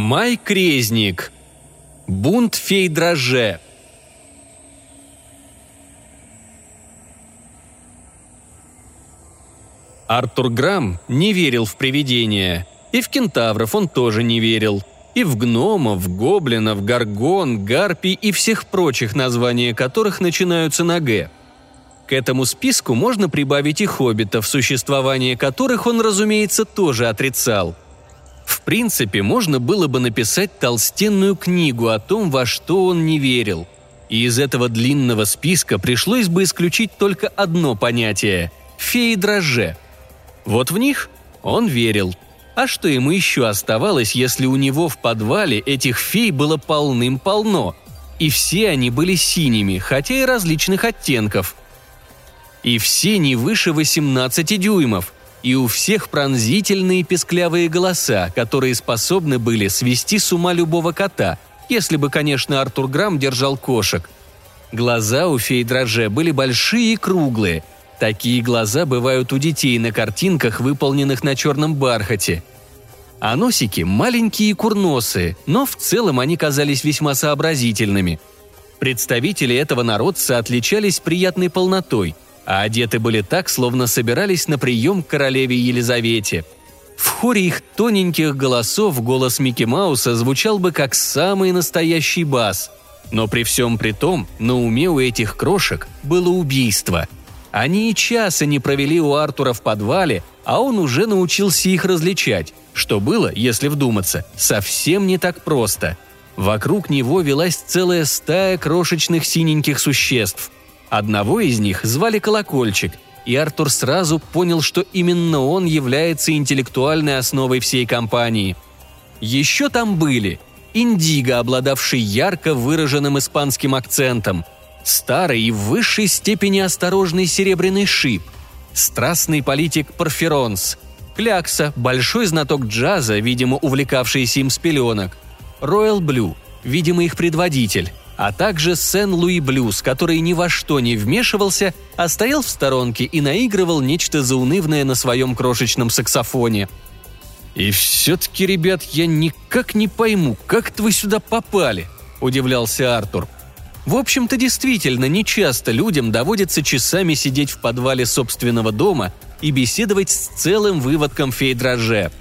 Май Крезник. Бунт фей дроже. Артур Грамм не верил в привидения. И в кентавров он тоже не верил. И в гномов, гоблинов, горгон, гарпий и всех прочих, названия которых начинаются на «г». К этому списку можно прибавить и хоббитов, существование которых он, разумеется, тоже отрицал. В принципе, можно было бы написать толстенную книгу о том, во что он не верил. И из этого длинного списка пришлось бы исключить только одно понятие – феи дрожже. Вот в них он верил. А что ему еще оставалось, если у него в подвале этих фей было полным-полно? И все они были синими, хотя и различных оттенков. И все не выше 18 дюймов. И у всех пронзительные песклявые голоса, которые способны были свести с ума любого кота, если бы, конечно, Артур Грамм держал кошек. Глаза у фей дроже были большие и круглые. Такие глаза бывают у детей на картинках, выполненных на черном бархате. А носики маленькие и курносые, но в целом они казались весьма сообразительными. Представители этого народца отличались приятной полнотой – а одеты были так, словно собирались на прием к королеве Елизавете. В хоре их тоненьких голосов голос Микки Мауса звучал бы как самый настоящий бас. Но при всем при том, на уме у этих крошек было убийство. Они и часа не провели у Артура в подвале, а он уже научился их различать, что было, если вдуматься, совсем не так просто. Вокруг него велась целая стая крошечных синеньких существ – Одного из них звали Колокольчик, и Артур сразу понял, что именно он является интеллектуальной основой всей компании. Еще там были Индиго, обладавший ярко выраженным испанским акцентом, старый и в высшей степени осторожный серебряный шип, страстный политик Парферонс, Клякса, большой знаток джаза, видимо, увлекавшийся им с пеленок, Роyal Блю, видимо, их предводитель, а также Сен-Луи Блюз, который ни во что не вмешивался, а стоял в сторонке и наигрывал нечто заунывное на своем крошечном саксофоне. «И все-таки, ребят, я никак не пойму, как вы сюда попали», – удивлялся Артур. В общем-то, действительно, нечасто людям доводится часами сидеть в подвале собственного дома и беседовать с целым выводком фей-драже –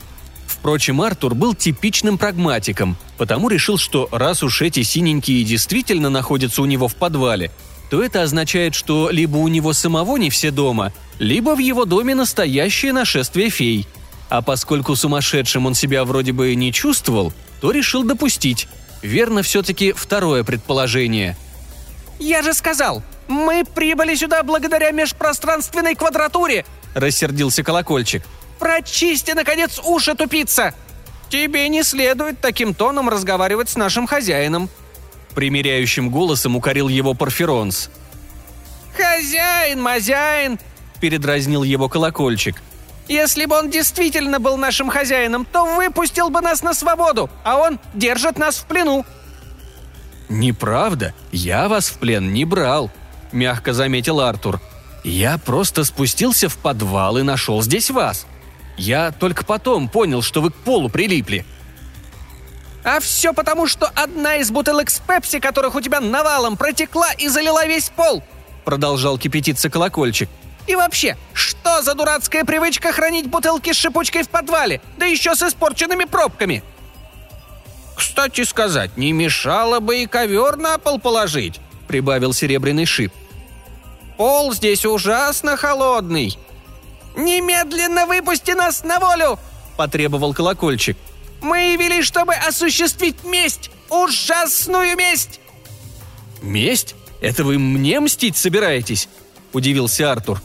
Впрочем, Артур был типичным прагматиком, потому решил, что раз уж эти синенькие действительно находятся у него в подвале, то это означает, что либо у него самого не все дома, либо в его доме настоящее нашествие фей. А поскольку сумасшедшим он себя вроде бы не чувствовал, то решил допустить. Верно все-таки второе предположение. «Я же сказал, мы прибыли сюда благодаря межпространственной квадратуре!» – рассердился колокольчик – Прочисти, наконец, уши, тупица! Тебе не следует таким тоном разговаривать с нашим хозяином!» Примеряющим голосом укорил его Порфиронс. «Хозяин, мазяин!» – передразнил его колокольчик. «Если бы он действительно был нашим хозяином, то выпустил бы нас на свободу, а он держит нас в плену!» «Неправда, я вас в плен не брал», – мягко заметил Артур. «Я просто спустился в подвал и нашел здесь вас. Я только потом понял, что вы к полу прилипли». «А все потому, что одна из бутылок с пепси, которых у тебя навалом, протекла и залила весь пол!» Продолжал кипятиться колокольчик. «И вообще, что за дурацкая привычка хранить бутылки с шипучкой в подвале, да еще с испорченными пробками?» «Кстати сказать, не мешало бы и ковер на пол положить», — прибавил серебряный шип. «Пол здесь ужасно холодный», «Немедленно выпусти нас на волю!» – потребовал колокольчик. «Мы явились, чтобы осуществить месть! Ужасную месть!» «Месть? Это вы мне мстить собираетесь?» – удивился Артур.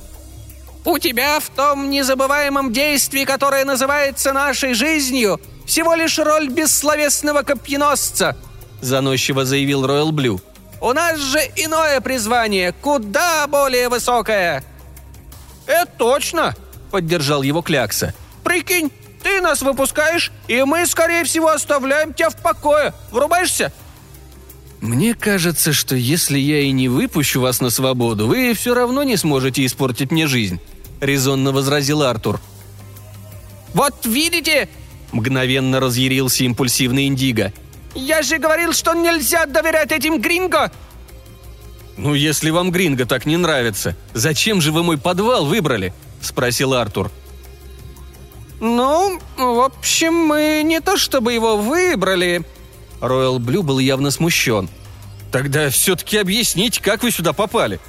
«У тебя в том незабываемом действии, которое называется нашей жизнью, всего лишь роль бессловесного копьеносца», – заносчиво заявил Роyal Блю. «У нас же иное призвание, куда более высокое!» «Это точно!» – поддержал его Клякса. «Прикинь, ты нас выпускаешь, и мы, скорее всего, оставляем тебя в покое. Врубаешься?» «Мне кажется, что если я и не выпущу вас на свободу, вы все равно не сможете испортить мне жизнь», – резонно возразил Артур. «Вот видите, Мгновенно разъярился импульсивный Индиго. «Я же говорил, что нельзя доверять этим гринго!» «Ну, если вам гринго так не нравится, зачем же вы мой подвал выбрали?» – спросил Артур. «Ну, в общем, мы не то чтобы его выбрали». Роyal Блю был явно смущен. «Тогда все-таки объясните, как вы сюда попали?»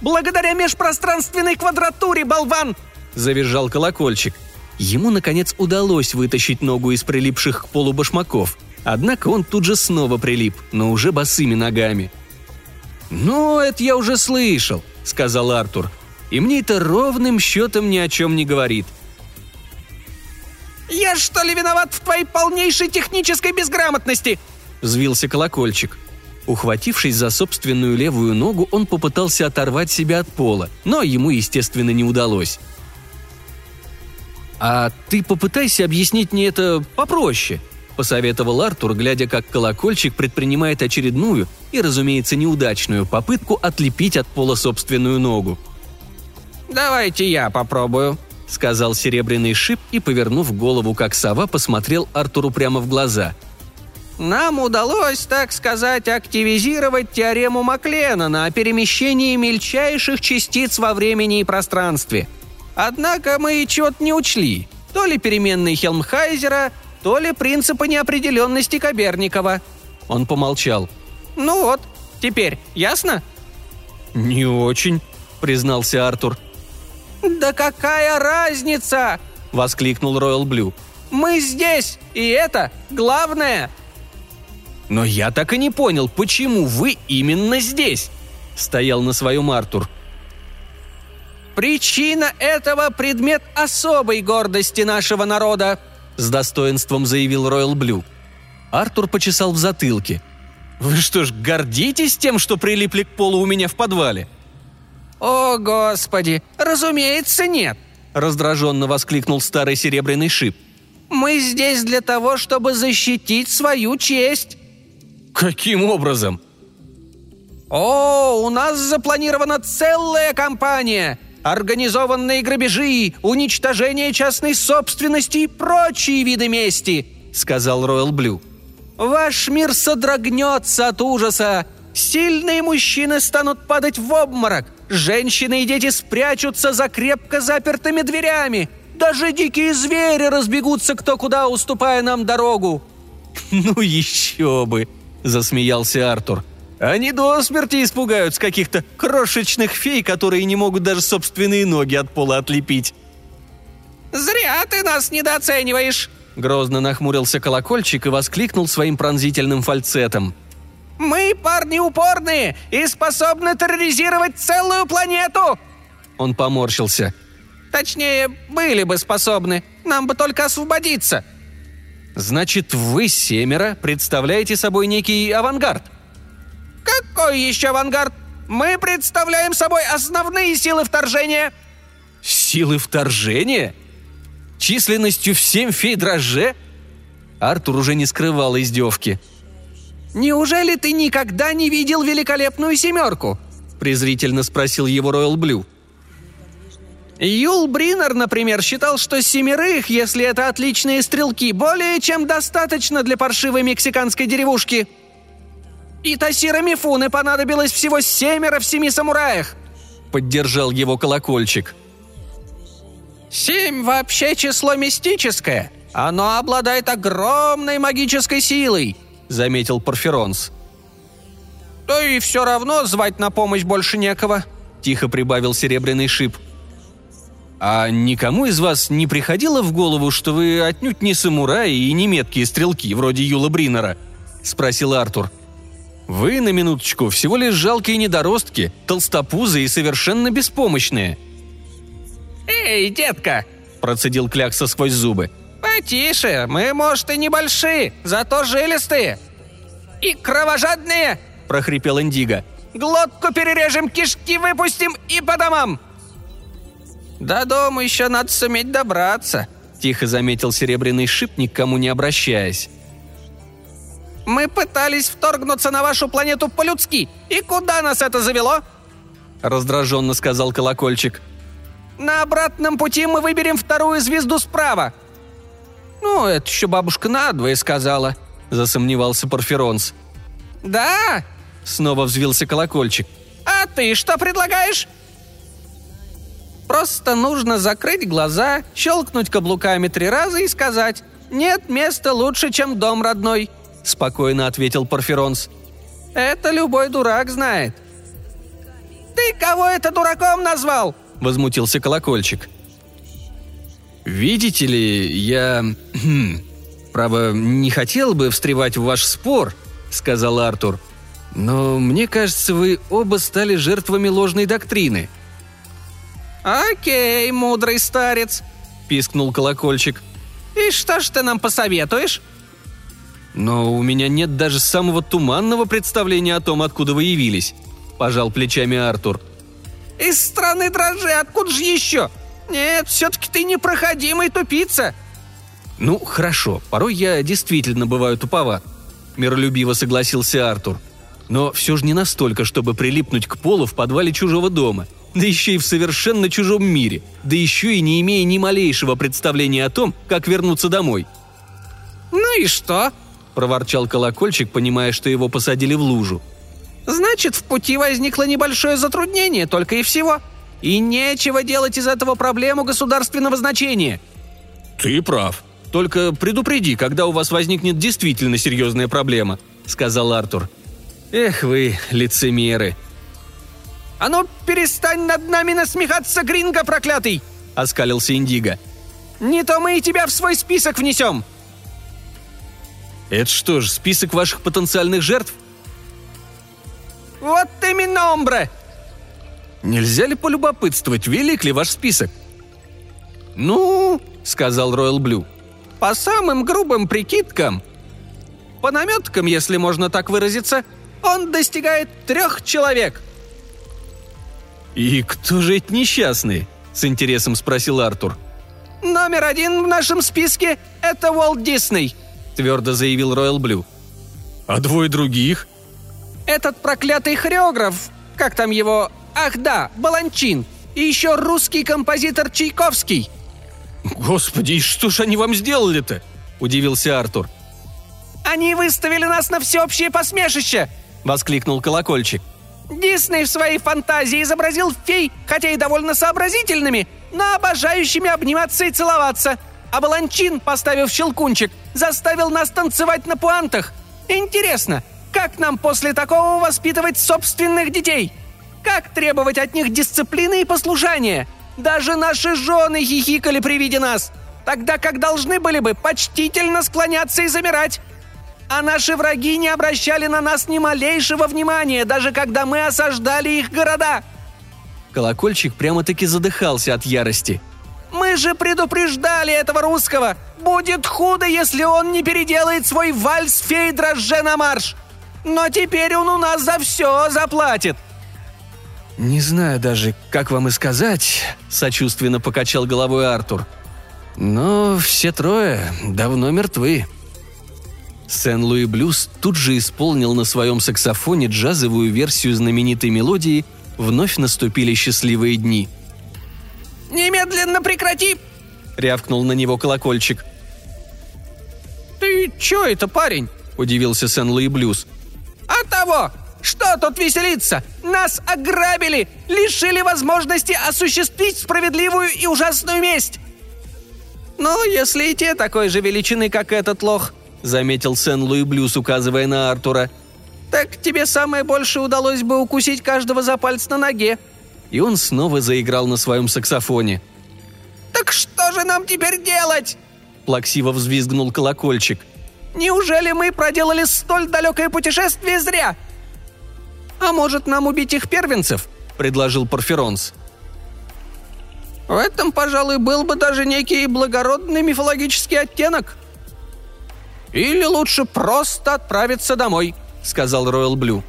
«Благодаря межпространственной квадратуре, болван!» – завизжал колокольчик. Ему, наконец, удалось вытащить ногу из прилипших к полу башмаков. Однако он тут же снова прилип, но уже босыми ногами. «Ну, это я уже слышал», — сказал Артур. «И мне это ровным счетом ни о чем не говорит». «Я что ли виноват в твоей полнейшей технической безграмотности?» — взвился колокольчик. Ухватившись за собственную левую ногу, он попытался оторвать себя от пола, но ему, естественно, не удалось. «А ты попытайся объяснить мне это попроще», – посоветовал Артур, глядя, как колокольчик предпринимает очередную и, разумеется, неудачную попытку отлепить от пола собственную ногу. «Давайте я попробую», — сказал серебряный шип и, повернув голову, как сова, посмотрел Артуру прямо в глаза. «Нам удалось, так сказать, активизировать теорему Макленнона о перемещении мельчайших частиц во времени и пространстве. Однако мы чего-то не учли. То ли переменные Хелмхайзера, то ли принципы неопределенности Коберникова». Он помолчал. «Ну вот, теперь ясно?» «Не очень», — признался Артур. «Да какая разница?» — воскликнул Роyal Блю. «Мы здесь, и это главное!» «Но я так и не понял, почему вы именно здесь?» — стоял на своем Артур. Причина этого – предмет особой гордости нашего народа», – с достоинством заявил Роyal Блю. Артур почесал в затылке. «Вы что ж, гордитесь тем, что прилипли к полу у меня в подвале?» «О, Господи! Разумеется, нет!» – раздраженно воскликнул старый серебряный шип. «Мы здесь для того, чтобы защитить свою честь!» «Каким образом?» «О, у нас запланирована целая кампания! Организованные грабежи, уничтожение частной собственности и прочие виды мести», — сказал Роyal Блю. «Ваш мир содрогнется от ужаса. Сильные мужчины станут падать в обморок, женщины и дети спрячутся за крепко запертыми дверями, даже дикие звери разбегутся кто куда, уступая нам дорогу». «Ну еще бы!» – засмеялся Артур – они до смерти испугаются каких-то крошечных фей, которые не могут даже собственные ноги от пола отлепить. «Зря ты нас недооцениваешь!» Грозно нахмурился колокольчик и воскликнул своим пронзительным фальцетом. «Мы парни упорные и способны терроризировать целую планету!» Он поморщился. «Точнее, были бы способны. Нам бы только освободиться!» «Значит, вы, семеро, представляете собой некий авангард?» Какой еще авангард? Мы представляем собой основные силы вторжения!» «Силы вторжения? Численностью в семь фей дрожже?» Артур уже не скрывал издевки. «Неужели ты никогда не видел великолепную семерку?» – презрительно спросил его Ройл Блю. Юл Бринер, например, считал, что семерых, если это отличные стрелки, более чем достаточно для паршивой мексиканской деревушки – и Тасира Мифуны понадобилось всего семеро в семи самураях!» Поддержал его колокольчик. «Семь вообще число мистическое. Оно обладает огромной магической силой», — заметил Порфиронс. «То и все равно звать на помощь больше некого», — тихо прибавил Серебряный Шип. «А никому из вас не приходило в голову, что вы отнюдь не самураи и не меткие стрелки, вроде Юла Бринера?» – спросил Артур. – вы, на минуточку, всего лишь жалкие недоростки, толстопузы и совершенно беспомощные». «Эй, детка!» – процедил Клякса сквозь зубы. «Потише, мы, может, и небольшие, зато жилистые!» «И кровожадные!» – прохрипел Индиго. «Глотку перережем, кишки выпустим и по домам!» «До дома еще надо суметь добраться», – тихо заметил серебряный шип, никому не обращаясь. Мы пытались вторгнуться на вашу планету по-людски. И куда нас это завело?» Раздраженно сказал колокольчик. «На обратном пути мы выберем вторую звезду справа». «Ну, это еще бабушка надвое сказала», — засомневался Порфиронс. «Да?» — снова взвился колокольчик. «А ты что предлагаешь?» «Просто нужно закрыть глаза, щелкнуть каблуками три раза и сказать «Нет места лучше, чем дом родной», — спокойно ответил Порфиронс. «Это любой дурак знает». «Ты кого это дураком назвал?» — возмутился колокольчик. «Видите ли, я... Хм, право, не хотел бы встревать в ваш спор», — сказал Артур. «Но мне кажется, вы оба стали жертвами ложной доктрины». «Окей, мудрый старец», — пискнул колокольчик. «И что ж ты нам посоветуешь?» «Но у меня нет даже самого туманного представления о том, откуда вы явились», – пожал плечами Артур. «Из страны дрожжи, откуда же еще? Нет, все-таки ты непроходимый тупица!» «Ну, хорошо, порой я действительно бываю туповат», – миролюбиво согласился Артур. «Но все же не настолько, чтобы прилипнуть к полу в подвале чужого дома, да еще и в совершенно чужом мире, да еще и не имея ни малейшего представления о том, как вернуться домой». «Ну и что?» – проворчал колокольчик, понимая, что его посадили в лужу. «Значит, в пути возникло небольшое затруднение, только и всего. И нечего делать из этого проблему государственного значения». «Ты прав. Только предупреди, когда у вас возникнет действительно серьезная проблема», — сказал Артур. «Эх вы, лицемеры!» «А ну, перестань над нами насмехаться, Гринго проклятый!» — оскалился Индиго. «Не то мы и тебя в свой список внесем!» «Это что ж, список ваших потенциальных жертв?» «Вот именно, Омбре!» «Нельзя ли полюбопытствовать, велик ли ваш список?» «Ну, — сказал Ройл Блю, — по самым грубым прикидкам, по наметкам, если можно так выразиться, он достигает трех человек». «И кто же эти несчастные?» – с интересом спросил Артур. «Номер один в нашем списке – это Уолт Дисней», – твердо заявил Ройл Блю. «А двое других?» «Этот проклятый хореограф, как там его... Ах да, Баланчин, и еще русский композитор Чайковский». «Господи, и что ж они вам сделали-то?» – удивился Артур. «Они выставили нас на всеобщее посмешище!» – воскликнул колокольчик – Дисней в своей фантазии изобразил фей, хотя и довольно сообразительными, но обожающими обниматься и целоваться. А Баланчин, поставив щелкунчик, заставил нас танцевать на пуантах. Интересно, как нам после такого воспитывать собственных детей? Как требовать от них дисциплины и послушания? Даже наши жены хихикали при виде нас, тогда как должны были бы почтительно склоняться и замирать а наши враги не обращали на нас ни малейшего внимания, даже когда мы осаждали их города!» Колокольчик прямо-таки задыхался от ярости. «Мы же предупреждали этого русского! Будет худо, если он не переделает свой вальс фей дрожже на марш! Но теперь он у нас за все заплатит!» «Не знаю даже, как вам и сказать», — сочувственно покачал головой Артур. «Но все трое давно мертвы». Сен-Луи Блюз тут же исполнил на своем саксофоне джазовую версию знаменитой мелодии «Вновь наступили счастливые дни». «Немедленно прекрати!» — рявкнул на него колокольчик. «Ты чё это, парень?» — удивился Сен-Луи Блюз. «А того! Что тут веселиться? Нас ограбили, лишили возможности осуществить справедливую и ужасную месть!» «Ну, если и те такой же величины, как этот лох», заметил Сен-Луи Блюз, указывая на Артура. «Так тебе самое больше удалось бы укусить каждого за пальц на ноге». И он снова заиграл на своем саксофоне. «Так что же нам теперь делать?» Плаксиво взвизгнул колокольчик. «Неужели мы проделали столь далекое путешествие зря?» «А может, нам убить их первенцев?» – предложил Порфиронс. «В этом, пожалуй, был бы даже некий благородный мифологический оттенок», «Или лучше просто отправиться домой», — сказал Роyal Блю.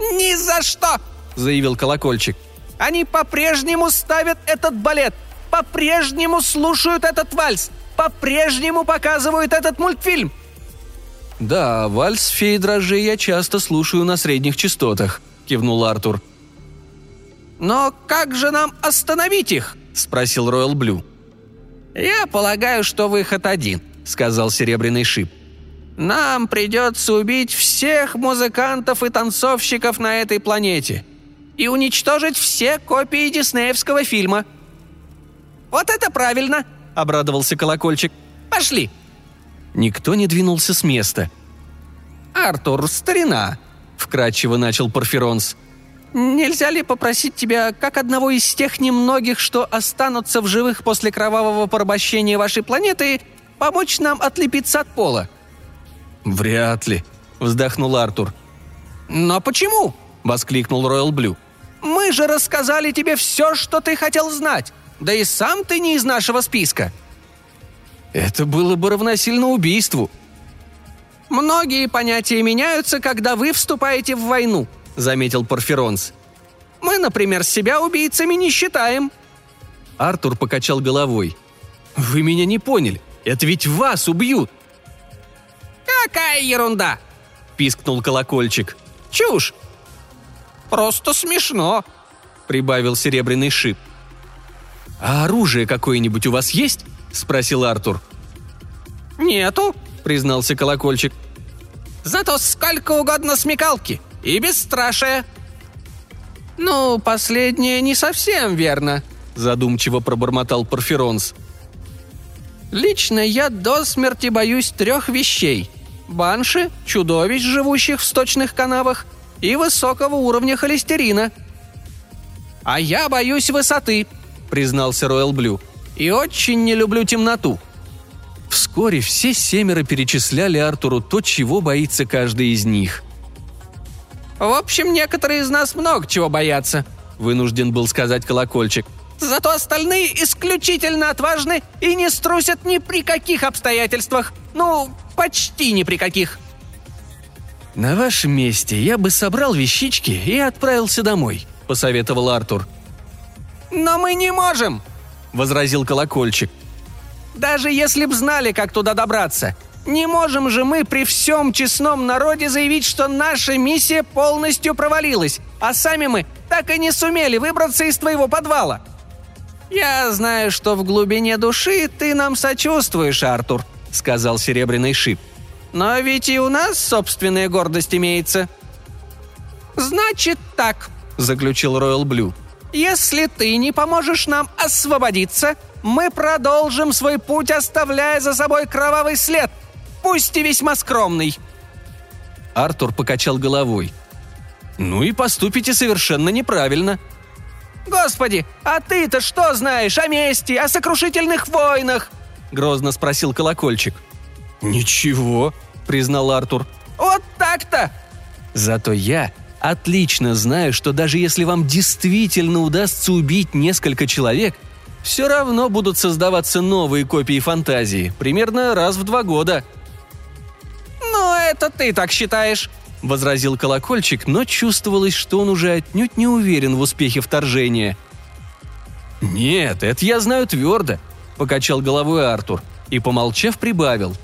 «Ни за что!» — заявил колокольчик. «Они по-прежнему ставят этот балет, по-прежнему слушают этот вальс, по-прежнему показывают этот мультфильм». «Да, вальс феи дрожжи я часто слушаю на средних частотах», — кивнул Артур. «Но как же нам остановить их?» — спросил Роyal Блю. «Я полагаю, что выход один», сказал Серебряный Шип. «Нам придется убить всех музыкантов и танцовщиков на этой планете и уничтожить все копии диснеевского фильма». «Вот это правильно!» – обрадовался колокольчик. «Пошли!» Никто не двинулся с места. «Артур, старина!» – вкратчиво начал Порфиронс. «Нельзя ли попросить тебя, как одного из тех немногих, что останутся в живых после кровавого порабощения вашей планеты, помочь нам отлепиться от пола?» «Вряд ли», – вздохнул Артур. «Но почему?» – воскликнул Роyal Блю. «Мы же рассказали тебе все, что ты хотел знать. Да и сам ты не из нашего списка». «Это было бы равносильно убийству». «Многие понятия меняются, когда вы вступаете в войну», – заметил Порфиронс. «Мы, например, себя убийцами не считаем». Артур покачал головой. «Вы меня не поняли. Это ведь вас убьют!» «Какая ерунда!» – пискнул колокольчик. «Чушь!» «Просто смешно!» – прибавил серебряный шип. «А оружие какое-нибудь у вас есть?» – спросил Артур. «Нету», – признался колокольчик. «Зато сколько угодно смекалки и бесстрашие». «Ну, последнее не совсем верно», – задумчиво пробормотал Порфиронс. «Лично я до смерти боюсь трех вещей. Банши, чудовищ, живущих в сточных канавах, и высокого уровня холестерина». «А я боюсь высоты», — признался Роyal Блю. «И очень не люблю темноту». Вскоре все семеро перечисляли Артуру то, чего боится каждый из них. «В общем, некоторые из нас много чего боятся», — вынужден был сказать колокольчик. «Зато остальные исключительно отважны и не струсят ни при каких обстоятельствах. Ну, почти ни при каких». «На вашем месте я бы собрал вещички и отправился домой», — посоветовал Артур. «Но мы не можем!» — возразил колокольчик. «Даже если б знали, как туда добраться. Не можем же мы при всем честном народе заявить, что наша миссия полностью провалилась, а сами мы так и не сумели выбраться из твоего подвала. Я знаю, что в глубине души ты нам сочувствуешь, Артур», — сказал Серебряный Шип. «Но ведь и у нас собственная гордость имеется». «Значит так», — заключил Роyal Блю. Если ты не поможешь нам освободиться, мы продолжим свой путь, оставляя за собой кровавый след, пусть и весьма скромный». Артур покачал головой. «Ну и поступите совершенно неправильно». «Господи, а ты-то что знаешь о мести, о сокрушительных войнах?» — грозно спросил колокольчик. «Ничего», — признал Артур. «Вот так-то!» «Зато я отлично знаю, что даже если вам действительно удастся убить несколько человек, все равно будут создаваться новые копии фантазии, примерно раз в два года. «Ну, это ты так считаешь», — возразил колокольчик, но чувствовалось, что он уже отнюдь не уверен в успехе вторжения. «Нет, это я знаю твердо», — покачал головой Артур и, помолчав, прибавил.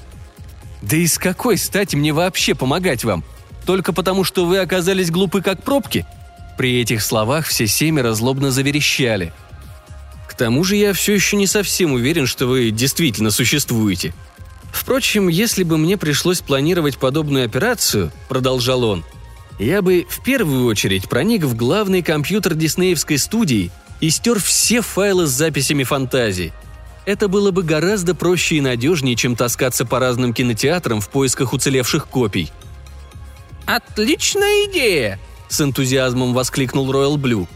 «Да и с какой стати мне вообще помогать вам? Только потому, что вы оказались глупы как пробки?» При этих словах все семеро злобно заверещали. «К тому же я все еще не совсем уверен, что вы действительно существуете. Впрочем, если бы мне пришлось планировать подобную операцию, — продолжал он, — я бы в первую очередь проник в главный компьютер диснеевской студии и стер все файлы с записями фантазий. Это было бы гораздо проще и надежнее, чем таскаться по разным кинотеатрам в поисках уцелевших копий — «Отличная идея!» – с энтузиазмом воскликнул Роyal Блю.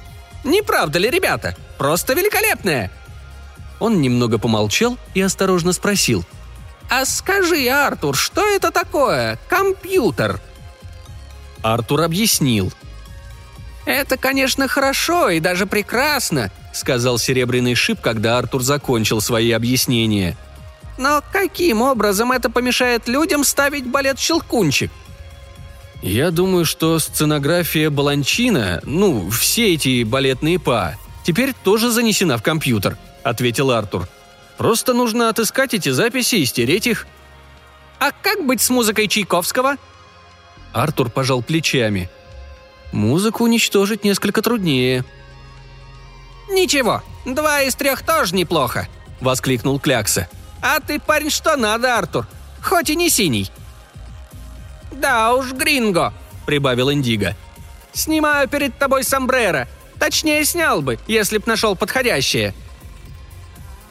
«Не правда ли, ребята? Просто великолепная!» Он немного помолчал и осторожно спросил. «А скажи, Артур, что это такое? Компьютер?» Артур объяснил. «Это, конечно, хорошо и даже прекрасно», — сказал Серебряный Шип, когда Артур закончил свои объяснения. «Но каким образом это помешает людям ставить балет «Щелкунчик»? Я думаю, что сценография Баланчина, ну, все эти балетные па, теперь тоже занесена в компьютер», — ответил Артур. «Просто нужно отыскать эти записи и стереть их». «А как быть с музыкой Чайковского?» Артур пожал плечами. «Музыку уничтожить несколько труднее». «Ничего, два из трех тоже неплохо», — воскликнул Клякса. А ты, парень, что надо, Артур. Хоть и не синий». «Да уж, Гринго», — прибавил Индиго. «Снимаю перед тобой сомбреро. Точнее, снял бы, если б нашел подходящее».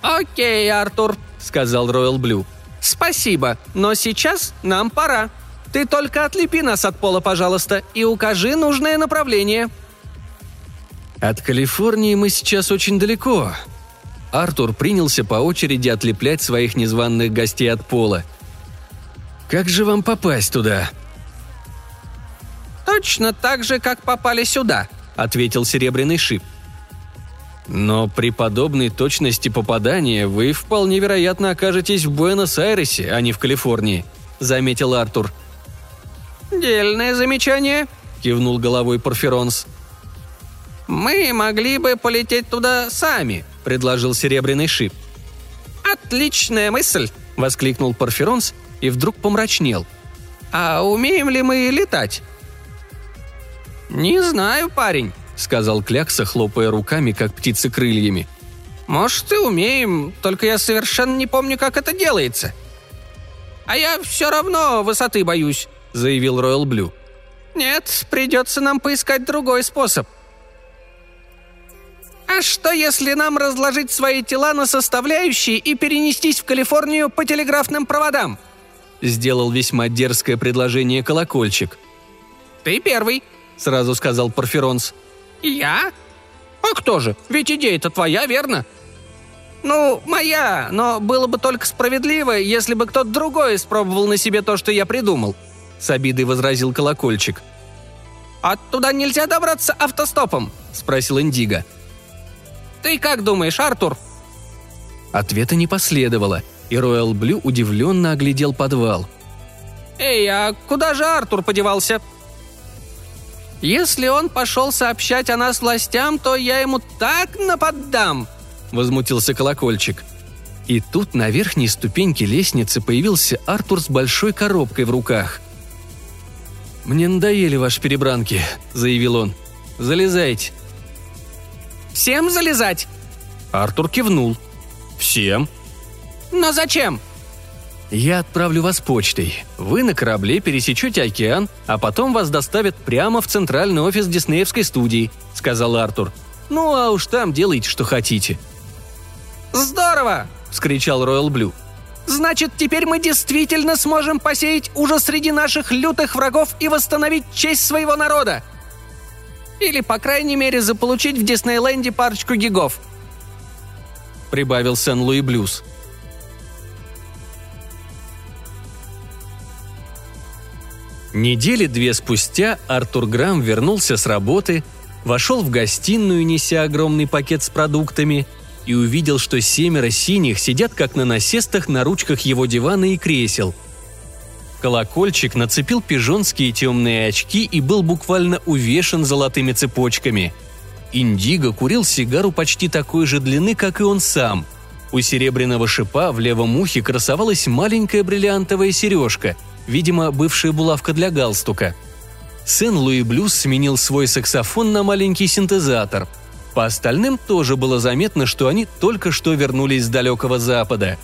«Окей, Артур», — сказал Роyal Блю. «Спасибо, но сейчас нам пора. Ты только отлепи нас от пола, пожалуйста, и укажи нужное направление». «От Калифорнии мы сейчас очень далеко». Артур принялся по очереди отлеплять своих незваных гостей от пола. «Как же вам попасть туда?» «Точно так же, как попали сюда», — ответил Серебряный Шип. Но при подобной точности попадания вы вполне вероятно окажетесь в Буэнос-Айресе, а не в Калифорнии», — заметил Артур. «Дельное замечание», — кивнул головой Порфиронс. «Мы могли бы полететь туда сами», — предложил Серебряный Шип. «Отличная мысль!» — воскликнул Порфиронс и вдруг помрачнел. «А умеем ли мы летать?» «Не знаю, парень», — сказал Клякса, хлопая руками, как птицы крыльями. «Может, и умеем, только я совершенно не помню, как это делается». «А я все равно высоты боюсь», — заявил Роyal Блю. «Нет, придется нам поискать другой способ». «А что, если нам разложить свои тела на составляющие и перенестись в Калифорнию по телеграфным проводам?» Сделал весьма дерзкое предложение колокольчик. «Ты первый», — сразу сказал Порфиронс. «Я? А кто же? Ведь идея-то твоя, верно?» «Ну, моя, но было бы только справедливо, если бы кто-то другой испробовал на себе то, что я придумал», — с обидой возразил колокольчик. «А туда нельзя добраться автостопом?» — спросил Индиго. «Ты как думаешь, Артур?» Ответа не последовало, и Роyal Блю удивленно оглядел подвал. «Эй, а куда же Артур подевался?» «Если он пошел сообщать о нас властям, то я ему так наподдам!» – возмутился колокольчик. И тут на верхней ступеньке лестницы появился Артур с большой коробкой в руках. «Мне надоели ваши перебранки», – заявил он. «Залезайте». «Всем залезать?» Артур кивнул. «Всем». «Но зачем?» «Я отправлю вас почтой. Вы на корабле пересечете океан, а потом вас доставят прямо в центральный офис Диснеевской студии», — сказал Артур. «Ну а уж там делайте, что хотите». «Здорово!» — вскричал Роyal Блю. «Значит, теперь мы действительно сможем посеять ужас среди наших лютых врагов и восстановить честь своего народа!» Или, по крайней мере, заполучить в Диснейленде парочку гигов. Прибавил Сен-Луи Блюз. Недели две спустя Артур Грамм вернулся с работы, вошел в гостиную, неся огромный пакет с продуктами, и увидел, что семеро синих сидят как на насестах на ручках его дивана и кресел. Колокольчик нацепил пижонские темные очки и был буквально увешан золотыми цепочками. Индиго курил сигару почти такой же длины, как и он сам. У серебряного шипа в левом ухе красовалась маленькая бриллиантовая сережка – видимо, бывшая булавка для галстука. Сен-Луи Блюз сменил свой саксофон на маленький синтезатор. По остальным тоже было заметно, что они только что вернулись с далекого запада.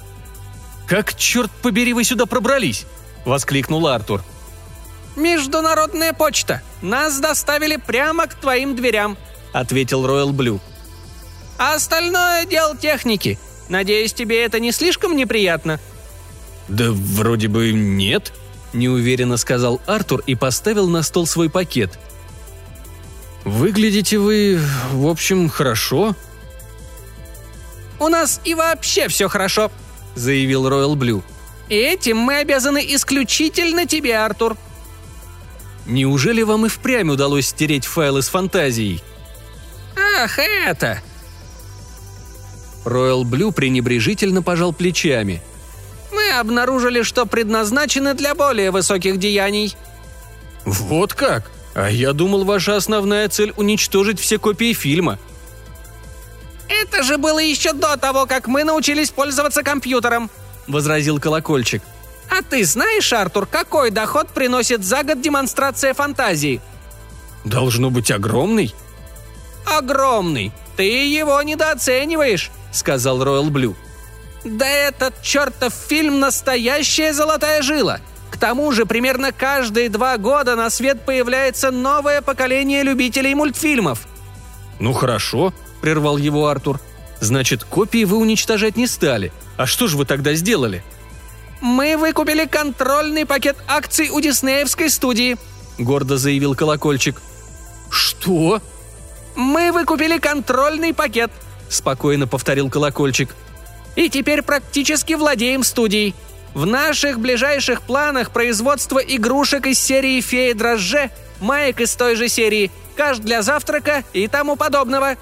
«Как, черт побери, вы сюда пробрались?» – воскликнул Артур. «Международная почта. Нас доставили прямо к твоим дверям», – ответил Роyal Блю. «А остальное – дело техники. Надеюсь, тебе это не слишком неприятно?» «Да вроде бы нет», неуверенно сказал Артур и поставил на стол свой пакет. «Выглядите вы, в общем, хорошо». «У нас и вообще все хорошо», — заявил Роyal Блю. «И этим мы обязаны исключительно тебе, Артур». «Неужели вам и впрямь удалось стереть файлы с фантазией?» «Ах, это!» Роyal Блю пренебрежительно пожал плечами – мы обнаружили, что предназначены для более высоких деяний». «Вот как? А я думал, ваша основная цель – уничтожить все копии фильма». «Это же было еще до того, как мы научились пользоваться компьютером», – возразил колокольчик. «А ты знаешь, Артур, какой доход приносит за год демонстрация фантазии?» «Должно быть огромный». «Огромный. Ты его недооцениваешь», – сказал Роyal Блю. Да этот чертов фильм настоящая золотая жила. К тому же примерно каждые два года на свет появляется новое поколение любителей мультфильмов. «Ну хорошо», — прервал его Артур. «Значит, копии вы уничтожать не стали. А что же вы тогда сделали?» «Мы выкупили контрольный пакет акций у диснеевской студии», — гордо заявил Колокольчик. «Что?» «Мы выкупили контрольный пакет», — спокойно повторил Колокольчик. «И теперь практически владеем студией. В наших ближайших планах производство игрушек из серии «Феи дрожже», маек из той же серии, каш для завтрака и тому подобного.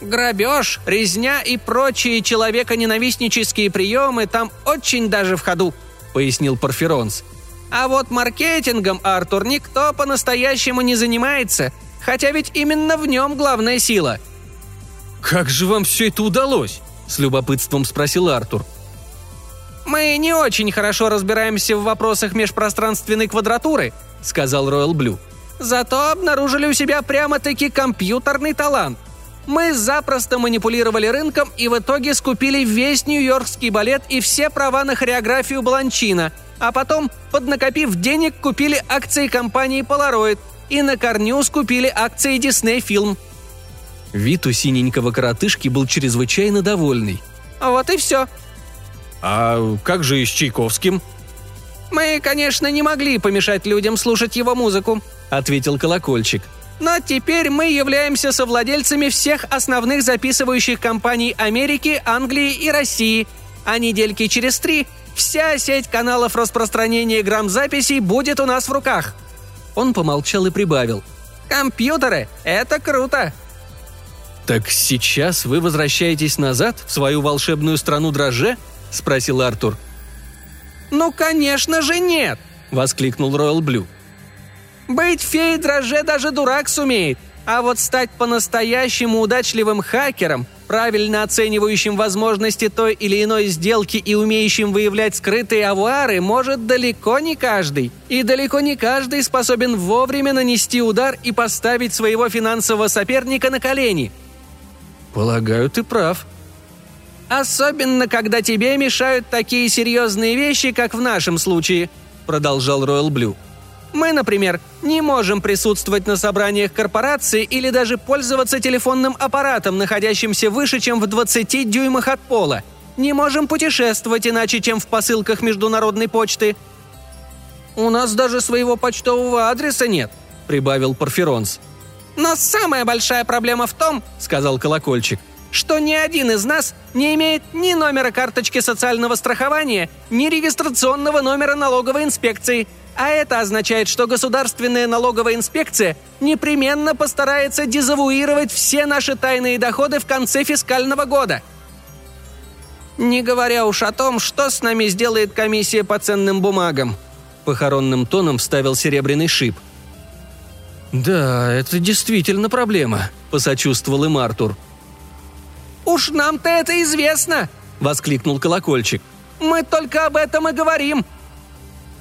Грабеж, резня и прочие человеконенавистнические приемы там очень даже в ходу», — пояснил Порфиронс. «А вот маркетингом, Артур, никто по-настоящему не занимается, хотя ведь именно в нем главная сила». «Как же вам все это удалось?» — с любопытством спросил Артур. «Мы не очень хорошо разбираемся в вопросах межпространственной квадратуры», — сказал Роyal Блю. «Зато обнаружили у себя прямо-таки компьютерный талант. Мы запросто манипулировали рынком и в итоге скупили весь нью-йоркский балет и все права на хореографию Бланчина, а потом, поднакопив денег, купили акции компании Polaroid и на корню скупили акции Disney Film». Вид у синенького коротышки был чрезвычайно довольный. «Вот и все», «А как же и с Чайковским?» «Мы, конечно, не могли помешать людям слушать его музыку», — ответил Колокольчик. «Но теперь мы являемся совладельцами всех основных записывающих компаний Америки, Англии и России. А недельки через три вся сеть каналов распространения грамзаписей будет у нас в руках». Он помолчал и прибавил. «Компьютеры — это круто!» «Так сейчас вы возвращаетесь назад, в свою волшебную страну дрожже?» – спросил Артур. «Ну, конечно же нет!» – воскликнул Ройл Блю. «Быть феей дроже даже дурак сумеет, а вот стать по-настоящему удачливым хакером, правильно оценивающим возможности той или иной сделки и умеющим выявлять скрытые авуары, может далеко не каждый. И далеко не каждый способен вовремя нанести удар и поставить своего финансового соперника на колени». «Полагаю, ты прав», Особенно, когда тебе мешают такие серьезные вещи, как в нашем случае», — продолжал Роyal Блю. «Мы, например, не можем присутствовать на собраниях корпорации или даже пользоваться телефонным аппаратом, находящимся выше, чем в 20 дюймах от пола. Не можем путешествовать иначе, чем в посылках международной почты». «У нас даже своего почтового адреса нет», — прибавил Порфиронс. «Но самая большая проблема в том, — сказал Колокольчик, — что ни один из нас не имеет ни номера карточки социального страхования, ни регистрационного номера налоговой инспекции. А это означает, что государственная налоговая инспекция непременно постарается дезавуировать все наши тайные доходы в конце фискального года. Не говоря уж о том, что с нами сделает комиссия по ценным бумагам. Похоронным тоном вставил серебряный шип. «Да, это действительно проблема», – посочувствовал им Артур – «Уж нам-то это известно!» – воскликнул колокольчик. «Мы только об этом и говорим!»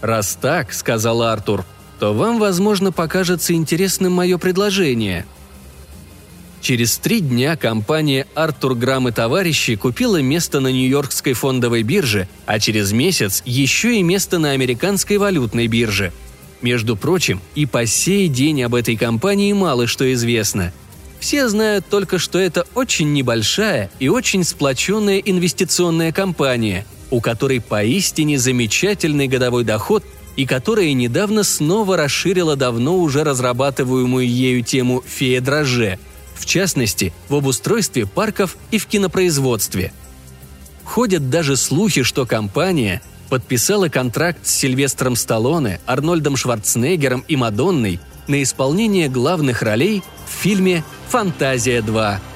«Раз так», – сказал Артур, – «то вам, возможно, покажется интересным мое предложение». Через три дня компания «Артур Грамм и товарищи» купила место на Нью-Йоркской фондовой бирже, а через месяц еще и место на американской валютной бирже. Между прочим, и по сей день об этой компании мало что известно – все знают только, что это очень небольшая и очень сплоченная инвестиционная компания, у которой поистине замечательный годовой доход и которая недавно снова расширила давно уже разрабатываемую ею тему «фея дрожже», в частности, в обустройстве парков и в кинопроизводстве. Ходят даже слухи, что компания подписала контракт с Сильвестром Сталлоне, Арнольдом Шварценеггером и Мадонной на исполнение главных ролей в фильме «Фантазия 2».